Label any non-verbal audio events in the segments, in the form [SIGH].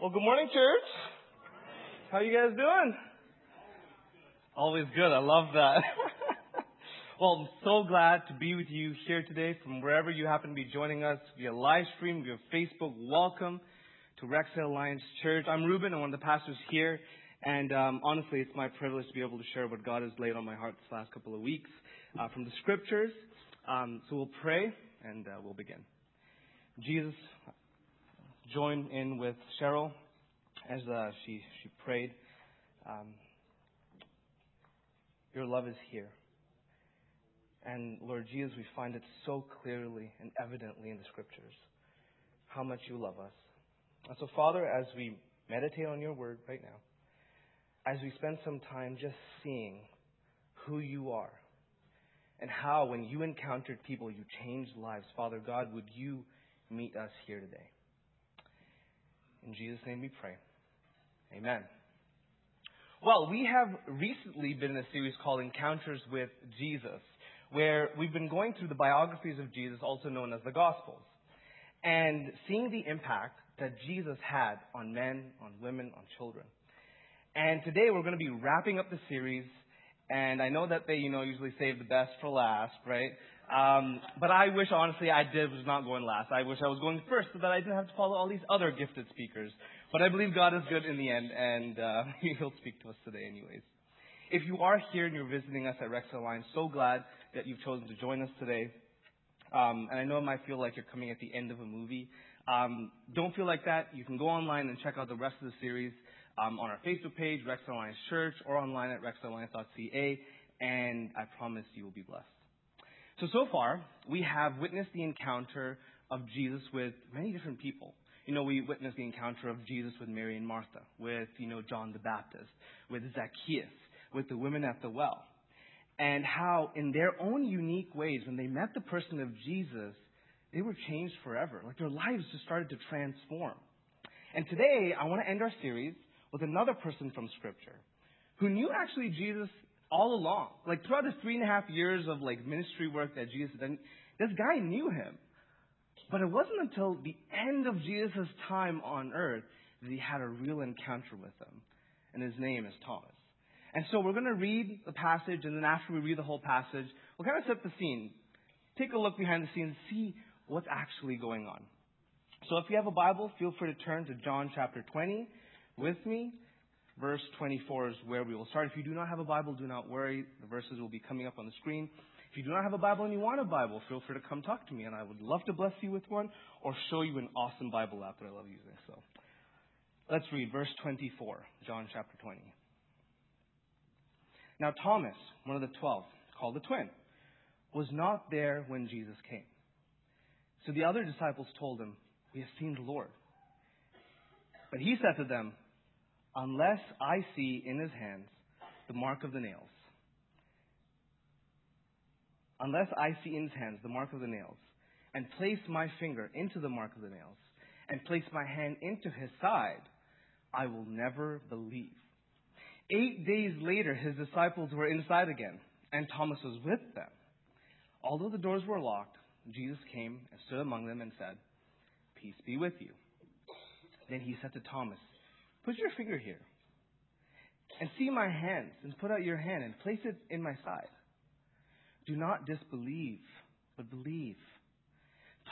Well, good morning, church. How you guys doing? Always good. I love that. [LAUGHS] well, I'm so glad to be with you here today from wherever you happen to be joining us via live stream, via Facebook. Welcome to Rexdale Alliance Church. I'm Ruben. I'm one of the pastors here. And um, honestly, it's my privilege to be able to share what God has laid on my heart this last couple of weeks uh, from the scriptures. Um, so we'll pray and uh, we'll begin. Jesus, join in with Cheryl as uh, she she prayed. Um, your love is here. And Lord Jesus, we find it so clearly and evidently in the scriptures how much you love us. And so, Father, as we meditate on your word right now, as we spend some time just seeing who you are and how, when you encountered people, you changed lives, Father God, would you meet us here today? In Jesus' name we pray. Amen. Well, we have recently been in a series called Encounters with Jesus, where we've been going through the biographies of Jesus, also known as the Gospels, and seeing the impact that Jesus had on men, on women, on children. And today we're going to be wrapping up the series, and I know that they, you know, usually save the best for last, right? Um, but I wish, honestly, I did was not going last. I wish I was going first so that I didn't have to follow all these other gifted speakers. But I believe God is good in the end, and uh, [LAUGHS] He'll speak to us today, anyways. If you are here and you're visiting us at Rex Alliance, so glad that you've chosen to join us today. Um, and I know it might feel like you're coming at the end of a movie. Um, don't feel like that. You can go online and check out the rest of the series um, on our Facebook page, Rex Alliance Church, or online at rexalliance.ca, and I promise you will be blessed. So, so far, we have witnessed the encounter of Jesus with many different people. You know, we witnessed the encounter of Jesus with Mary and Martha, with, you know, John the Baptist, with Zacchaeus, with the women at the well. And how, in their own unique ways, when they met the person of Jesus, they were changed forever. Like their lives just started to transform. And today, I want to end our series with another person from Scripture who knew actually Jesus all along. Like throughout the three and a half years of like ministry work that Jesus did, this guy knew him. But it wasn't until the end of Jesus' time on earth that he had a real encounter with him. And his name is Thomas. And so we're going to read the passage, and then after we read the whole passage, we'll kind of set the scene. Take a look behind the scenes, see what's actually going on. So if you have a Bible, feel free to turn to John chapter 20 with me. Verse 24 is where we will start. If you do not have a Bible, do not worry. The verses will be coming up on the screen. If you do not have a Bible and you want a Bible, feel free to come talk to me, and I would love to bless you with one or show you an awesome Bible app that I love using. So let's read verse 24, John chapter 20. Now, Thomas, one of the twelve, called the twin, was not there when Jesus came. So the other disciples told him, We have seen the Lord. But he said to them, Unless I see in his hands the mark of the nails, unless I see in his hands the mark of the nails, and place my finger into the mark of the nails, and place my hand into his side, I will never believe. Eight days later, his disciples were inside again, and Thomas was with them. Although the doors were locked, Jesus came and stood among them and said, Peace be with you. Then he said to Thomas, Put your finger here, and see my hands, and put out your hand, and place it in my side. Do not disbelieve, but believe.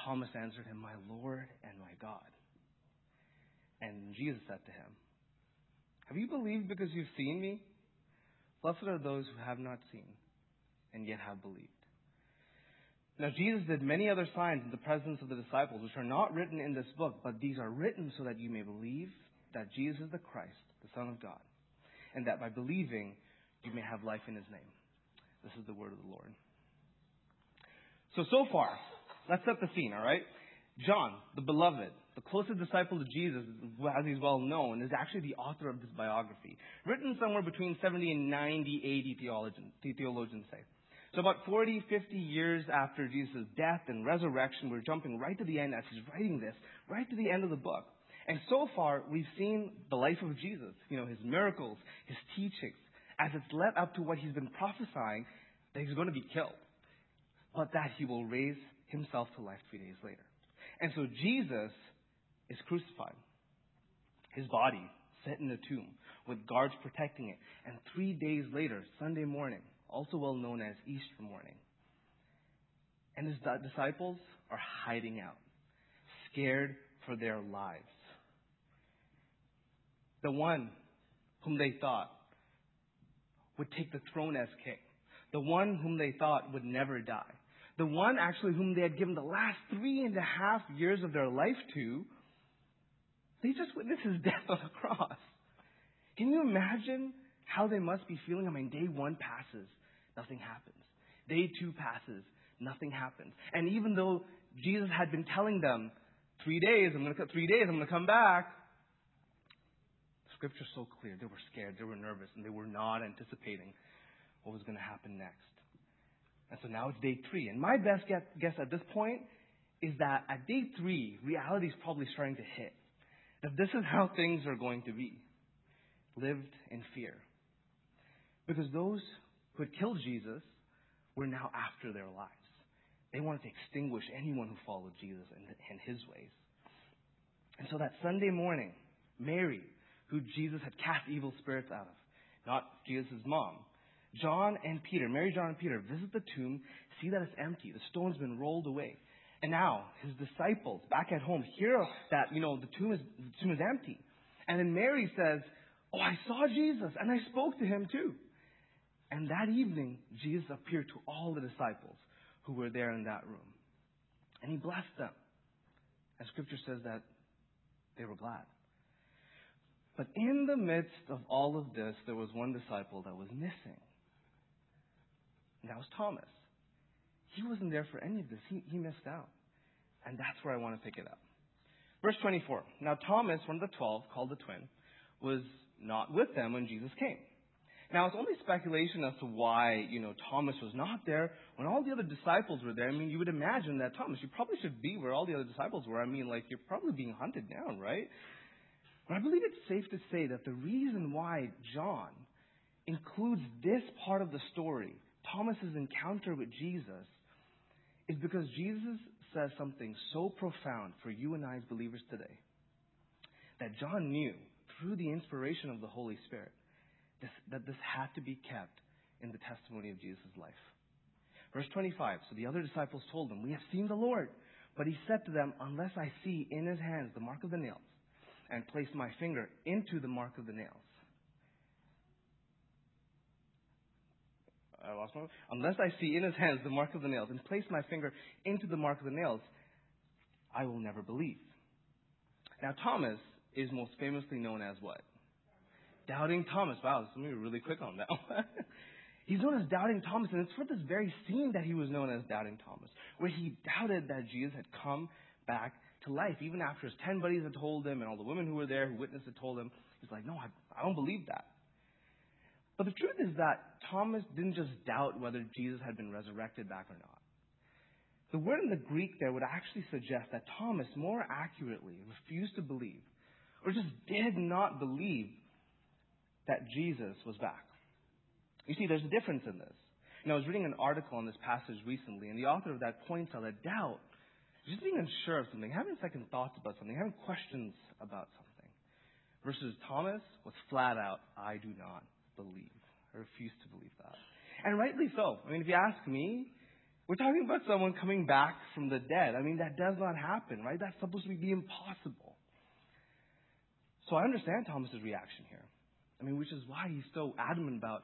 Thomas answered him, My Lord and my God. And Jesus said to him, Have you believed because you've seen me? Blessed are those who have not seen and yet have believed. Now, Jesus did many other signs in the presence of the disciples, which are not written in this book, but these are written so that you may believe that Jesus is the Christ, the Son of God, and that by believing you may have life in his name. This is the word of the Lord. So, so far, let's set the scene, all right? John, the beloved, the closest disciple to Jesus, as he's well known, is actually the author of this biography, written somewhere between 70 and 90 AD theologians, theologians say. So about 40, 50 years after Jesus' death and resurrection, we're jumping right to the end as he's writing this, right to the end of the book. And so far, we've seen the life of Jesus, you know, his miracles, his teachings, as it's led up to what he's been prophesying that he's going to be killed but that he will raise himself to life three days later. And so Jesus is crucified. his body set in a tomb with guards protecting it. And three days later, Sunday morning, also well known as Easter morning, and his disciples are hiding out, scared for their lives. The one whom they thought would take the throne as king, the one whom they thought would never die, the one actually whom they had given the last three and a half years of their life to, they just witnessed his [LAUGHS] death on the cross. Can you imagine how they must be feeling? I mean, day one passes, nothing happens. Day two passes, nothing happens. And even though Jesus had been telling them, three days, I'm going to three days, I'm going to come back. Scripture's so clear. They were scared, they were nervous, and they were not anticipating what was going to happen next. And so now it's day three. And my best guess at this point is that at day three, reality is probably starting to hit. That this is how things are going to be. Lived in fear. Because those who had killed Jesus were now after their lives. They wanted to extinguish anyone who followed Jesus and, and his ways. And so that Sunday morning, Mary, who Jesus had cast evil spirits out of, not Jesus' mom, John and Peter, Mary, John, and Peter visit the tomb, see that it's empty. The stone's been rolled away. And now his disciples back at home hear that, you know, the tomb is, the tomb is empty. And then Mary says, Oh, I saw Jesus and I spoke to him too. And that evening, Jesus appeared to all the disciples who were there in that room. And he blessed them. And scripture says that they were glad. But in the midst of all of this, there was one disciple that was missing. And that was Thomas. He wasn't there for any of this. He, he missed out. And that's where I want to pick it up. Verse 24. Now Thomas, one of the twelve, called the twin, was not with them when Jesus came. Now, it's only speculation as to why, you know, Thomas was not there when all the other disciples were there. I mean, you would imagine that Thomas, you probably should be where all the other disciples were. I mean, like, you're probably being hunted down, right? But I believe it's safe to say that the reason why John includes this part of the story, Thomas's encounter with Jesus, is because Jesus says something so profound for you and I as believers today that John knew through the inspiration of the Holy Spirit this, that this had to be kept in the testimony of Jesus' life. Verse 25 So the other disciples told him, We have seen the Lord. But he said to them, Unless I see in his hands the mark of the nails, and place my finger into the mark of the nails. I lost my. Unless I see in his hands the mark of the nails, and place my finger into the mark of the nails, I will never believe. Now, Thomas is most famously known as what? Doubting Thomas. Wow, let me be really quick on that one. [LAUGHS] He's known as Doubting Thomas, and it's for this very scene that he was known as Doubting Thomas, where he doubted that Jesus had come back to life, even after his ten buddies had told him, and all the women who were there who witnessed had told him. He's like, no, I, I don't believe that. But the truth is that Thomas didn't just doubt whether Jesus had been resurrected back or not. The word in the Greek there would actually suggest that Thomas more accurately refused to believe, or just did not believe that Jesus was back. You see, there's a difference in this. Know, I was reading an article on this passage recently, and the author of that points out that doubt, just being unsure of something, having second thoughts about something, having questions about something, versus Thomas was flat out, I do not believe. I refuse to believe that. And rightly so. I mean, if you ask me, we're talking about someone coming back from the dead. I mean, that does not happen, right? That's supposed to be impossible. So I understand Thomas's reaction here. I mean, which is why he's so adamant about,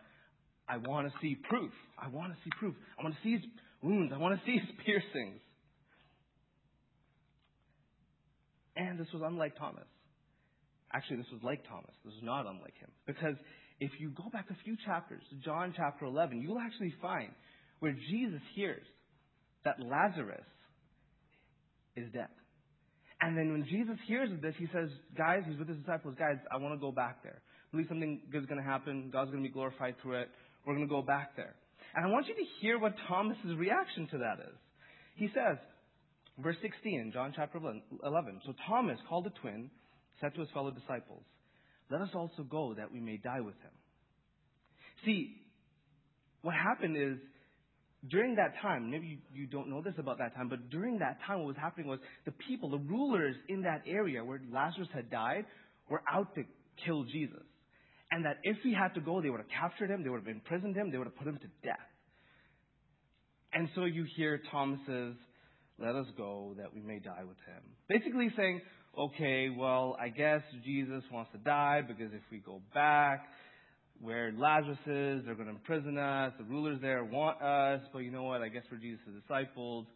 I want to see proof. I want to see proof. I want to see his wounds. I want to see his [LAUGHS] piercings. And this was unlike Thomas. Actually, this was like Thomas. This was not unlike him. Because if you go back a few chapters, to John chapter 11, you'll actually find where Jesus hears that Lazarus is dead. And then when Jesus hears of this, he says, Guys, he's with his disciples, guys, I want to go back there believe something good is going to happen. God's going to be glorified through it. We're going to go back there. And I want you to hear what Thomas's reaction to that is. He says, verse 16, John chapter 11. So Thomas, called the twin, said to his fellow disciples, Let us also go that we may die with him. See, what happened is, during that time, maybe you, you don't know this about that time, but during that time, what was happening was the people, the rulers in that area where Lazarus had died, were out to kill Jesus. And that if he had to go, they would have captured him, they would have imprisoned him, they would have put him to death. And so you hear Thomas's, let us go that we may die with him. Basically saying, okay, well, I guess Jesus wants to die because if we go back where Lazarus is, they're going to imprison us, the rulers there want us, but you know what, I guess we're Jesus' disciples,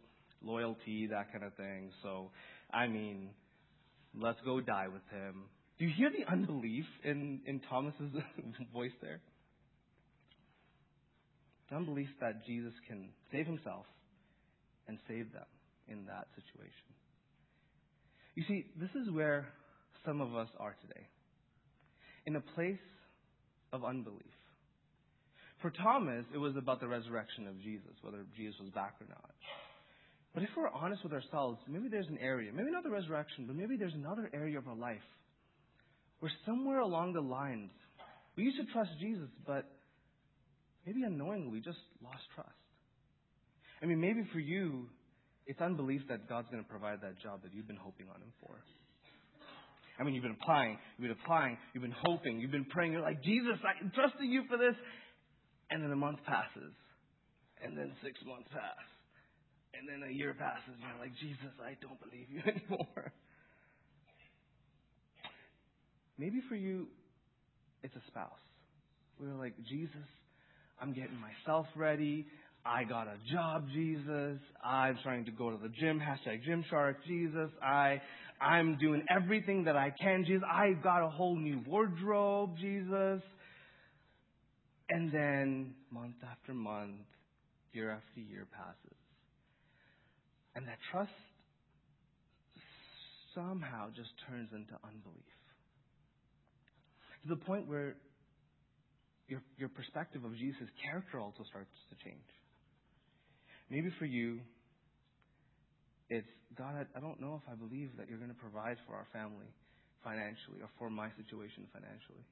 loyalty, that kind of thing. So, I mean, let's go die with him. Do you hear the unbelief in, in Thomas's [LAUGHS] voice there? The unbelief that Jesus can save himself and save them in that situation. You see, this is where some of us are today. In a place of unbelief. For Thomas, it was about the resurrection of Jesus, whether Jesus was back or not. But if we're honest with ourselves, maybe there's an area, maybe not the resurrection, but maybe there's another area of our life where somewhere along the lines we used to trust Jesus, but maybe unknowingly we just lost trust. I mean, maybe for you, it's unbelief that God's going to provide that job that you've been hoping on Him for. I mean, you've been applying, you've been applying, you've been hoping, you've been praying. You're like, Jesus, I'm trusting you for this. And then a month passes. And then six months pass. And then a year passes. And you're like, Jesus, I don't believe you [LAUGHS] anymore. Maybe for you, it's a spouse. We're like, Jesus, I'm getting myself ready. I got a job, Jesus. I'm trying to go to the gym. Hashtag Gymshark, Jesus. I, I'm doing everything that I can, Jesus. I've got a whole new wardrobe, Jesus. And then month after month, year after year passes. And that trust somehow just turns into unbelief. To the point where your, your perspective of Jesus' character also starts to change. Maybe for you, it's God, I don't know if I believe that you're going to provide for our family financially or for my situation financially.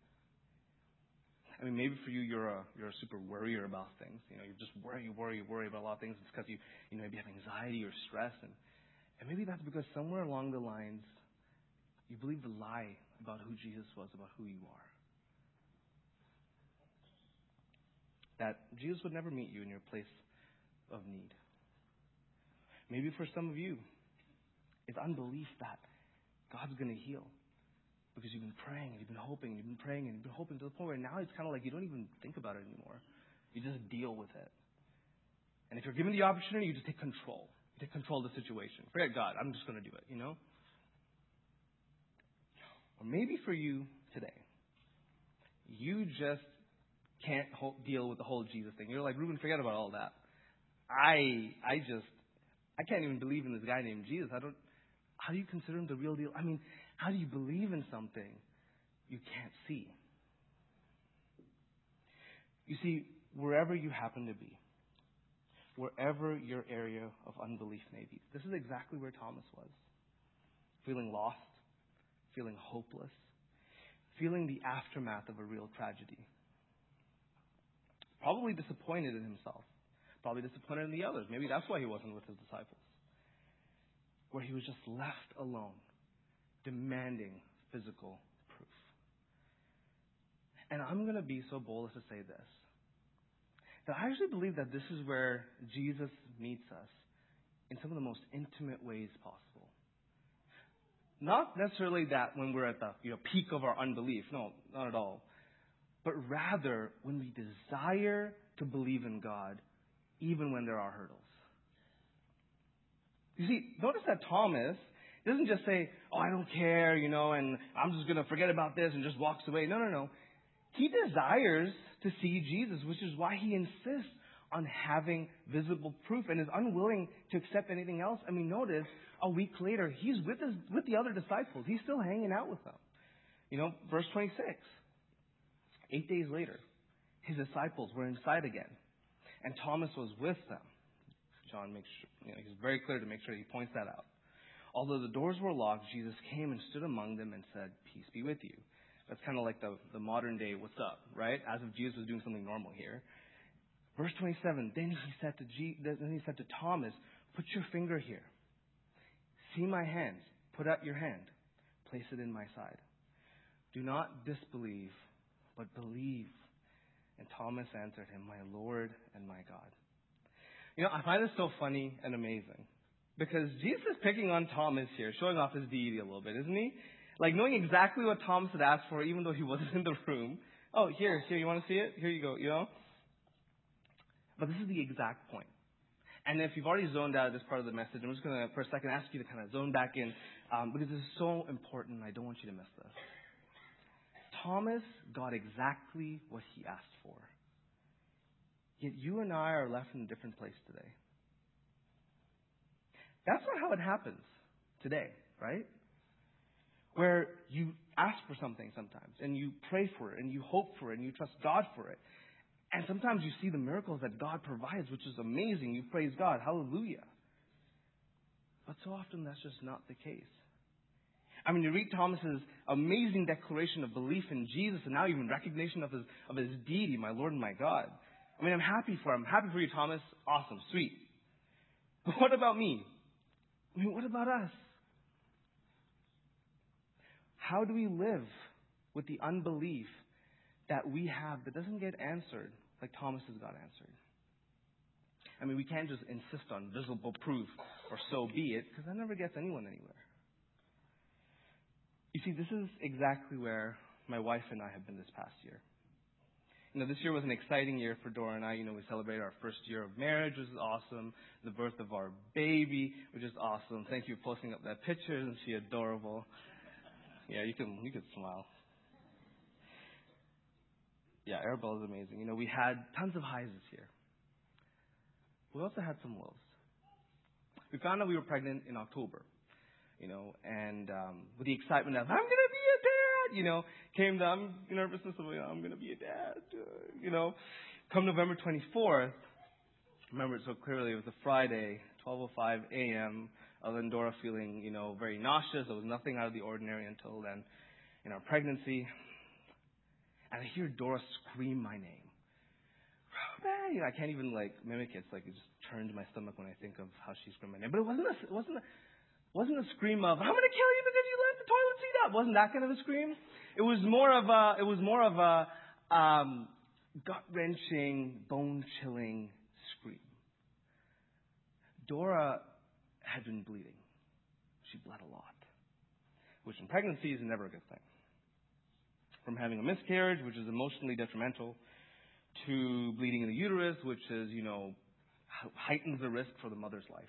I mean, maybe for you, you're a you're a super worrier about things. You know, you just worry, worry, worry about a lot of things. It's because you you know maybe have anxiety or stress, and and maybe that's because somewhere along the lines, you believe the lie about who Jesus was, about who you are. That Jesus would never meet you in your place of need. Maybe for some of you, it's unbelief that God's going to heal. Because you've been praying and you've been hoping and you've been praying and you've been hoping to the point where now it's kind of like you don't even think about it anymore. You just deal with it. And if you're given the opportunity, you just take control. You take control of the situation. Forget God. I'm just going to do it, you know? Or maybe for you today, you just can't deal with the whole Jesus thing. You're like, Ruben, forget about all that. I I just I can't even believe in this guy named Jesus. I don't how do you consider him the real deal? I mean, how do you believe in something you can't see? You see, wherever you happen to be, wherever your area of unbelief may be, this is exactly where Thomas was. Feeling lost, feeling hopeless, feeling the aftermath of a real tragedy. Probably disappointed in himself probably disappointed in the others. Maybe that's why he wasn't with his disciples. Where he was just left alone, demanding physical proof. And I'm going to be so bold as to say this that I actually believe that this is where Jesus meets us in some of the most intimate ways possible. Not necessarily that when we're at the you know, peak of our unbelief, no, not at all. But rather when we desire to believe in God even when there are hurdles. You see, notice that Thomas doesn't just say, Oh, I don't care, you know, and I'm just going to forget about this and just walks away. No, no, no. He desires to see Jesus, which is why he insists on having visible proof and is unwilling to accept anything else. I mean, notice a week later, he's with his, with the other disciples. He's still hanging out with them. You know, verse 26. Eight days later, his disciples were inside again and Thomas was with them. John makes sure, you know, he's very clear to make sure he points that out. Although the doors were locked, Jesus came and stood among them and said, Peace be with you. That's kind of like the, the modern day, what's up, right? As if Jesus was doing something normal here. Verse 27, then he said to, G, then he said to Thomas, Put your finger here. See my hands. Put out your hand. Place it in my side. Do not disbelieve, but believe. And Thomas answered him, My Lord and my God. You know, I find this so funny and amazing. Because Jesus is picking on Thomas here, showing off his deity a little bit, isn't he? Like knowing exactly what Thomas had asked for, even though he [LAUGHS] wasn't in the room. Oh, here, here, you want to see it? Here you go, you know? But this is the exact point. And if you've already zoned out of this part of the message, I'm just going to, for a second, ask you to kind of zone back in um, because this is so important. I don't want you to miss this. Thomas got exactly what he asked for. Yet you and I are left in a different place today. That's not how it happens today, right? Where you ask for something sometimes, and you pray for it, and you hope for it, and you trust God for it. And sometimes you see the miracles that God provides, which is amazing. You praise God. Hallelujah. But so often that's just not the case. I mean, you read Thomas's amazing declaration of belief in Jesus and now even recognition of his, of his deity, my Lord and my God. I mean, I'm happy for him. I'm happy for you, Thomas. Awesome. Sweet. But what about me? I mean, what about us? How do we live with the unbelief that we have that doesn't get answered like Thomas has got answered? I mean, we can't just insist on visible proof or so be it because that never gets anyone anywhere. You see, this is exactly where my wife and I have been this past year. You know, this year was an exciting year for Dora and I. You know, we celebrated our first year of marriage, which is awesome. The birth of our baby, which is awesome. Thank you for posting up that picture. Isn't she adorable? Yeah, you can you can smile. Yeah, Arabelle is amazing. You know, we had tons of highs this year. We also had some lows. We found out we were pregnant in October, you know, and um, with the excitement of I'm gonna be a dad, you know, came the nervousness of I'm gonna be a dad, you know. Come November 24th, remember it so clearly. It was a Friday, 12:05 a.m. Other feeling, you know, very nauseous. There was nothing out of the ordinary until then in our pregnancy. And I hear Dora scream my name. You know, I can't even like mimic it. It's like it just turns my stomach when I think of how she screamed my name. But it wasn't a, it wasn't a, wasn't a scream of "I'm going to kill you because you left the toilet seat up." Wasn't that kind of a scream. It was more of a it was more of a um, gut wrenching, bone chilling scream. Dora had been bleeding. She bled a lot, which in pregnancy is never a good thing. From having a miscarriage, which is emotionally detrimental, to bleeding in the uterus, which is, you know, heightens the risk for the mother's life,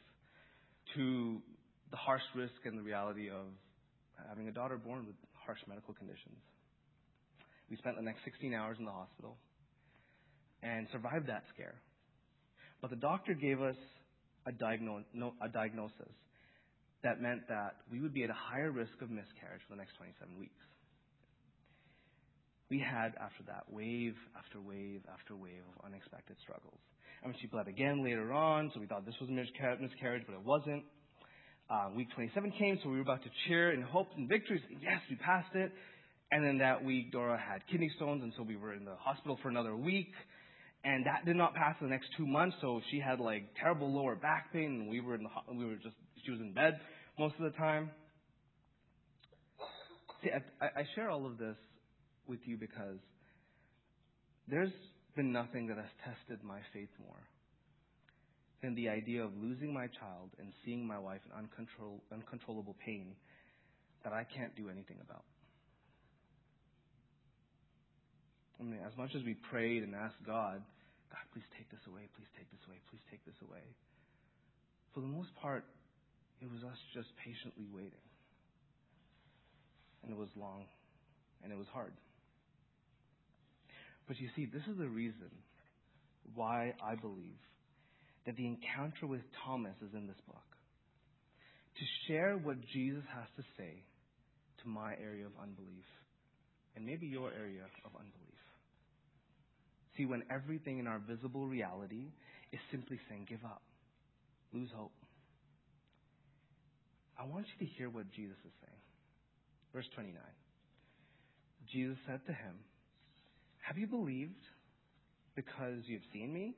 to the harsh risk and the reality of having a daughter born with harsh medical conditions. We spent the next 16 hours in the hospital and survived that scare. But the doctor gave us a, diagno- no, a diagnosis that meant that we would be at a higher risk of miscarriage for the next 27 weeks. We had, after that, wave after wave after wave of unexpected struggles. I mean, she bled again later on, so we thought this was a miscarriage, but it wasn't. Uh, week 27 came, so we were about to cheer in hope and victory. Yes, we passed it. And then that week, Dora had kidney stones, and so we were in the hospital for another week. And that did not pass the next two months, so she had like terrible lower back pain, and we were in the we were just she was in bed most of the time. See, I, I share all of this with you because there's been nothing that has tested my faith more than the idea of losing my child and seeing my wife in uncontrol, uncontrollable pain that I can't do anything about. I mean, as much as we prayed and asked God, God, please take this away, please take this away, please take this away. For the most part, it was us just patiently waiting. And it was long, and it was hard. But you see, this is the reason why I believe that the encounter with Thomas is in this book. To share what Jesus has to say to my area of unbelief and maybe your area of unbelief. See, when everything in our visible reality is simply saying, give up, lose hope. I want you to hear what Jesus is saying. Verse 29. Jesus said to him, Have you believed because you have seen me?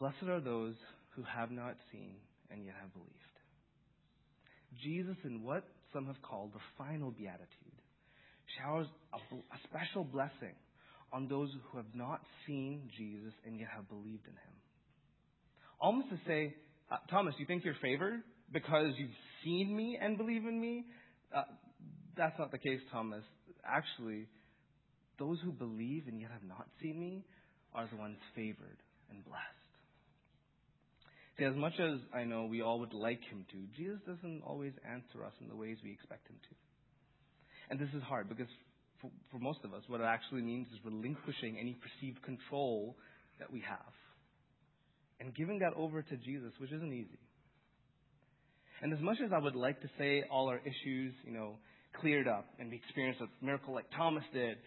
Blessed are those who have not seen and yet have believed. Jesus, in what some have called the final beatitude, showers a, a special blessing on those who have not seen Jesus and yet have believed in him. Almost to say, uh, Thomas, you think you're favored because you've seen me and believe in me? Uh, that's not the case, Thomas. Actually, those who believe and yet have not seen me are the ones favored and blessed. See, as much as I know we all would like him to, Jesus doesn't always answer us in the ways we expect him to. And this is hard because for, for most of us, what it actually means is relinquishing any perceived control that we have and giving that over to Jesus, which isn't easy. And as much as I would like to say all our issues, you know, cleared up and we experienced a miracle like Thomas did,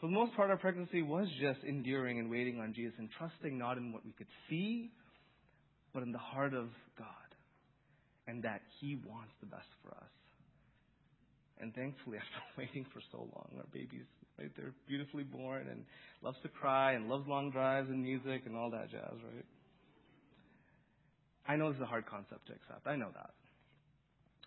for the most part, our pregnancy was just enduring and waiting on Jesus and trusting not in what we could see, but in the heart of God and that He wants the best for us. And thankfully, [LAUGHS] after waiting for so long, our baby's right there, beautifully born, and loves to cry and loves long drives and music and all that jazz, right? I know this is a hard concept to accept. I know that.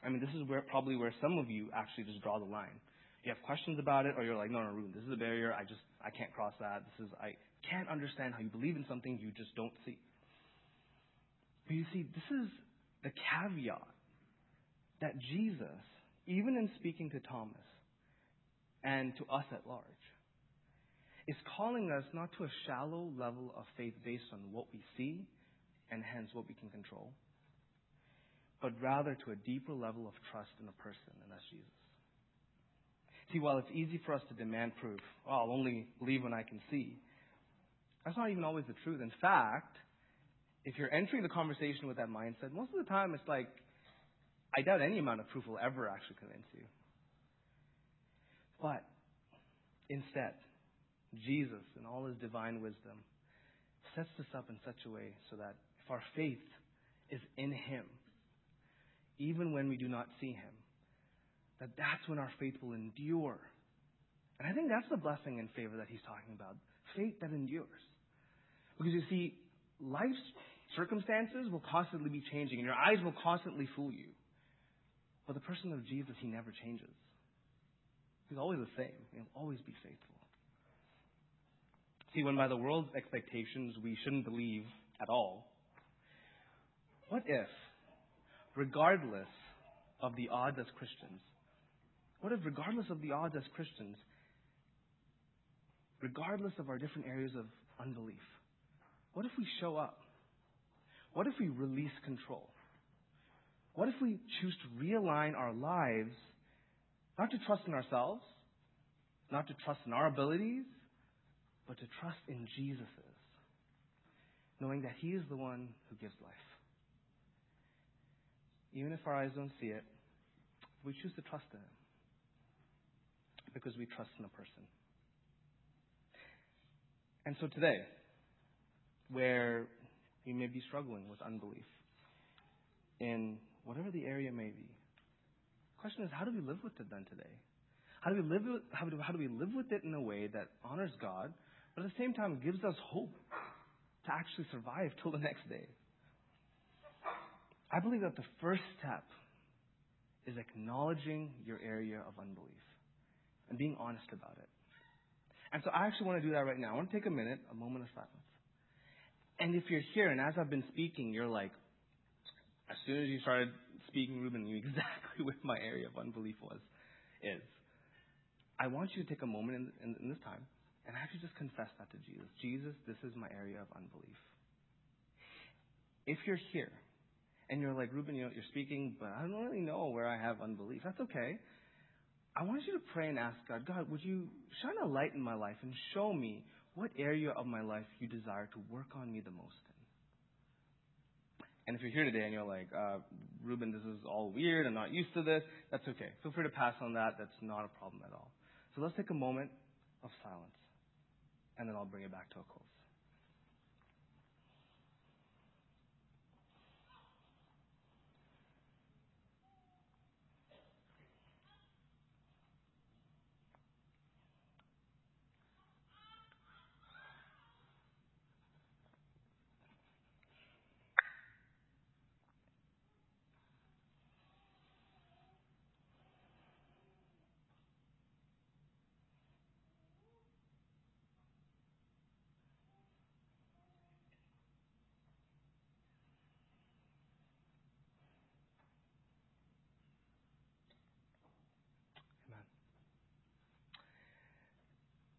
I mean, this is where probably where some of you actually just draw the line. You have questions about it, or you're like, no, no, Ruben, this is a barrier. I just, I can't cross that. This is, I can't understand how you believe in something you just don't see. You see, this is the caveat that Jesus, even in speaking to Thomas and to us at large, is calling us not to a shallow level of faith based on what we see and hence what we can control, but rather to a deeper level of trust in a person, and that's Jesus. See, while it's easy for us to demand proof, oh, I'll only believe when I can see, that's not even always the truth. In fact, if you're entering the conversation with that mindset, most of the time it's like, I doubt any amount of proof will ever actually convince you. But instead, Jesus, in all his divine wisdom, sets this up in such a way so that if our faith is in him, even when we do not see him, that that's when our faith will endure. And I think that's the blessing and favor that he's talking about faith that endures. Because you see, life's circumstances will constantly be changing, and your eyes will constantly fool you. But the person of Jesus, he never changes. He's always the same. He'll always be faithful. See, when by the world's expectations we shouldn't believe at all, what if, regardless of the odds as Christians, what if, regardless of the odds as Christians, regardless of our different areas of unbelief, what if we show up? What if we release control? What if we choose to realign our lives, not to trust in ourselves, not to trust in our abilities, but to trust in Jesus', knowing that He is the one who gives life? Even if our eyes don't see it, we choose to trust in Him because we trust in a person. And so today, where you may be struggling with unbelief in whatever the area may be, the question is, how do we live with it then today? How do we live with, how do, how do we live with it in a way that honors God, but at the same time gives us hope to actually survive till the next day? I believe that the first step is acknowledging your area of unbelief and being honest about it. And so I actually want to do that right now. I want to take a minute, a moment of silence. And if you're here and as I've been speaking, you're like, as soon as you started speaking, Ruben knew [LAUGHS] exactly where my area of unbelief was, is. I want you to take a moment in, in, in this time and actually just confess that to Jesus. Jesus, this is my area of unbelief. If you're here and you're like, Ruben, you know, you're speaking, but I don't really know where I have unbelief, that's okay. I want you to pray and ask God, God, would you shine a light in my life and show me what area of my life you desire to work on me the most in? And if you're here today and you're like, uh, Ruben, this is all weird, I'm not used to this, that's okay. Feel free to pass on that. That's not a problem at all. So let's take a moment of silence, and then I'll bring it back to a close.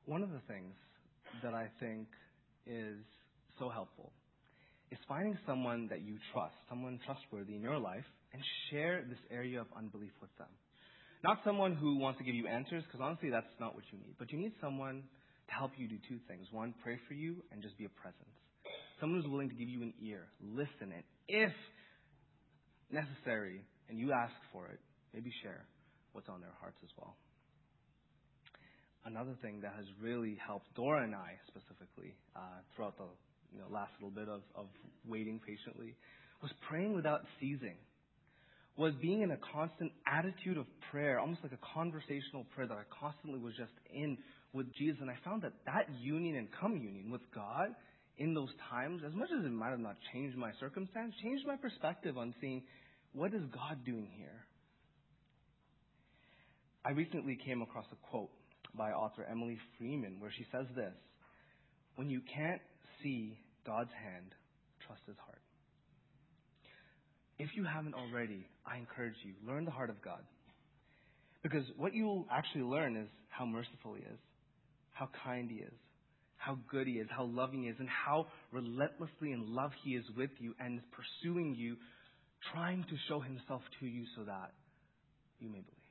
One of the things that I think is so helpful is finding someone that you trust, someone trustworthy in your life, and share this area of unbelief with them. Not someone who wants to give you answers, because honestly, that's not what you need. But you need someone to help you do two things. One, pray for you and just be a presence. Someone who's willing to give you an ear, listen, and if necessary, and you ask for it, maybe share what's on their hearts as well. Another thing that has really helped Dora and I specifically uh, throughout the you know, last little bit of, of waiting patiently was praying without ceasing was being in a constant attitude of prayer, almost like a conversational prayer that I constantly was just in with Jesus. And I found that that union and communion with God in those times, as much as it might have not changed my circumstance, changed my perspective on seeing what is God doing here. I recently came across a quote by author Emily Freeman where she says this When you can't see God's hand, trust his heart. If you haven't already, I encourage you, learn the heart of God. Because what you'll actually learn is how merciful He is, how kind He is, how good He is, how loving He is, and how relentlessly in love He is with you and is pursuing you, trying to show Himself to you so that you may believe.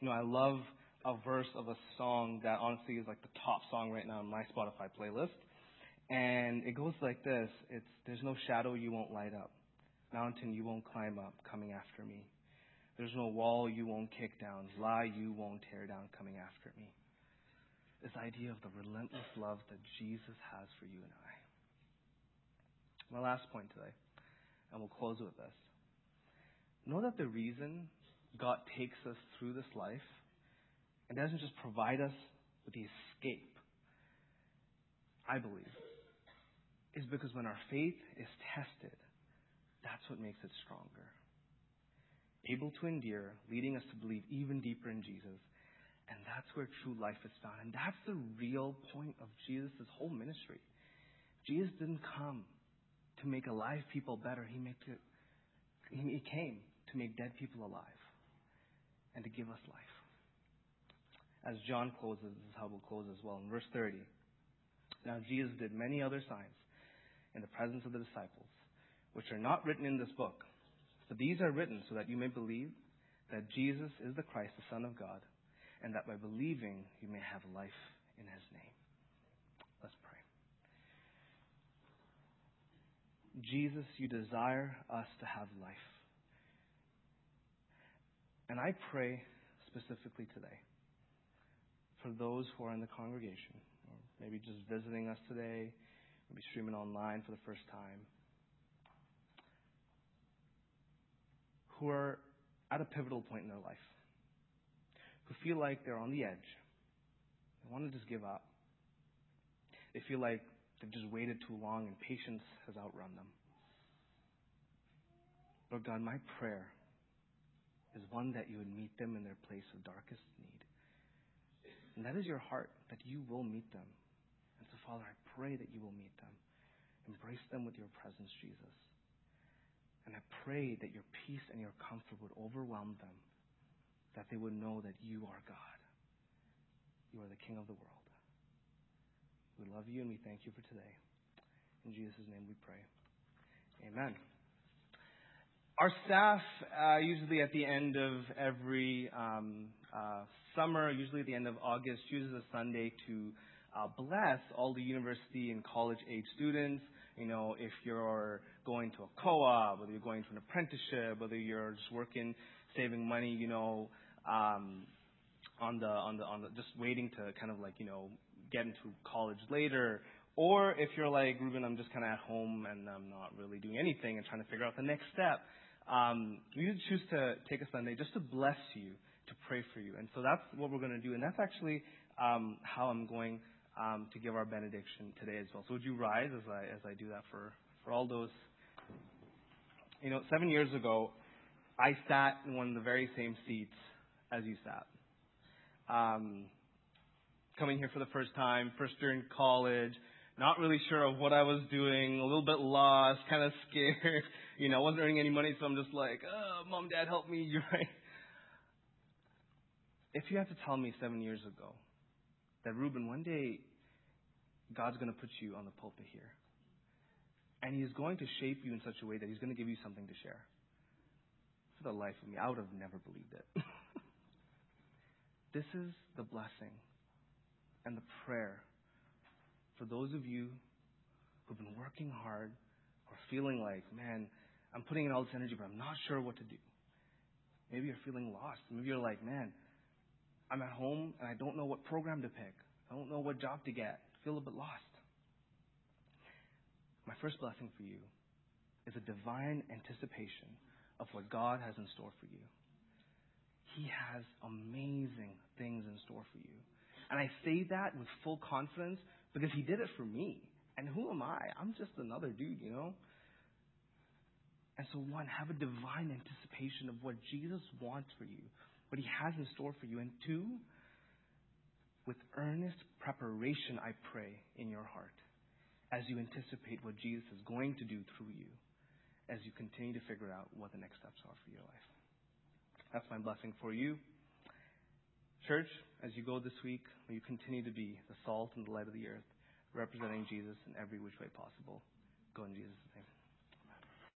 You know, I love a verse of a song that honestly is like the top song right now on my Spotify playlist. And it goes like this it's, There's no shadow you won't light up, mountain you won't climb up, coming after me. There's no wall you won't kick down, lie you won't tear down, coming after me. This idea of the relentless love that Jesus has for you and I. My last point today, and we'll close with this. Know that the reason God takes us through this life and doesn't just provide us with the escape, I believe, is because when our faith is tested, that's what makes it stronger. Able to endure, leading us to believe even deeper in Jesus. And that's where true life is found. And that's the real point of Jesus' whole ministry. Jesus didn't come to make alive people better. He, it, he came to make dead people alive and to give us life. As John closes, this is how we'll close as well. In verse 30, now Jesus did many other signs in the presence of the disciples, which are not written in this book. But these are written so that you may believe that Jesus is the Christ, the Son of God, and that by believing you may have life in his name. Let's pray. Jesus, you desire us to have life. And I pray specifically today for those who are in the congregation, or maybe just visiting us today, maybe streaming online for the first time, who are at a pivotal point in their life, who feel like they're on the edge. They want to just give up. They feel like they've just waited too long and patience has outrun them. Lord God, my prayer is one that you would meet them in their place of darkest need. And that is your heart, that you will meet them. And so, Father, I pray that you will meet them. Embrace them with your presence, Jesus. And I pray that your peace and your comfort would overwhelm them, that they would know that you are God. You are the King of the world. We love you and we thank you for today. In Jesus' name we pray. Amen. Our staff, uh, usually at the end of every um, uh, summer, usually at the end of August, chooses a Sunday to uh, bless all the university and college age students. You know, if you're going to a co-op, whether you're going to an apprenticeship, whether you're just working, saving money, you know, um, on the on the on the just waiting to kind of like you know get into college later. Or if you're like Ruben, I'm just kind of at home and I'm not really doing anything and trying to figure out the next step. Um, you choose to take a Sunday just to bless you, to pray for you, and so that's what we're going to do, and that's actually um, how I'm going um, to give our benediction today as well. So would you rise as I as I do that for for all those? You know, seven years ago, I sat in one of the very same seats as you sat. Um, coming here for the first time, first year in college, not really sure of what I was doing, a little bit lost, kind of scared. [LAUGHS] You know, I wasn't earning any money, so I'm just like, oh, mom, dad, help me, [LAUGHS] right? if you had to tell me seven years ago that, Ruben, one day God's going to put you on the pulpit here, and He's going to shape you in such a way that He's going to give you something to share, for the life of me, I would have never believed it. [LAUGHS] this is the blessing and the prayer for those of you who've been working hard or feeling like, man, I'm putting in all this energy, but I'm not sure what to do. Maybe you're feeling lost. Maybe you're like, man, I'm at home and I don't know what program to pick. I don't know what job to get. I feel a bit lost. My first blessing for you is a divine anticipation of what God has in store for you. He has amazing things in store for you. And I say that with full confidence because He did it for me. And who am I? I'm just another dude, you know? And so, one, have a divine anticipation of what Jesus wants for you, what He has in store for you. And two, with earnest preparation, I pray in your heart as you anticipate what Jesus is going to do through you, as you continue to figure out what the next steps are for your life. That's my blessing for you. Church, as you go this week, may you continue to be the salt and the light of the earth, representing Jesus in every which way possible. Go in Jesus' name.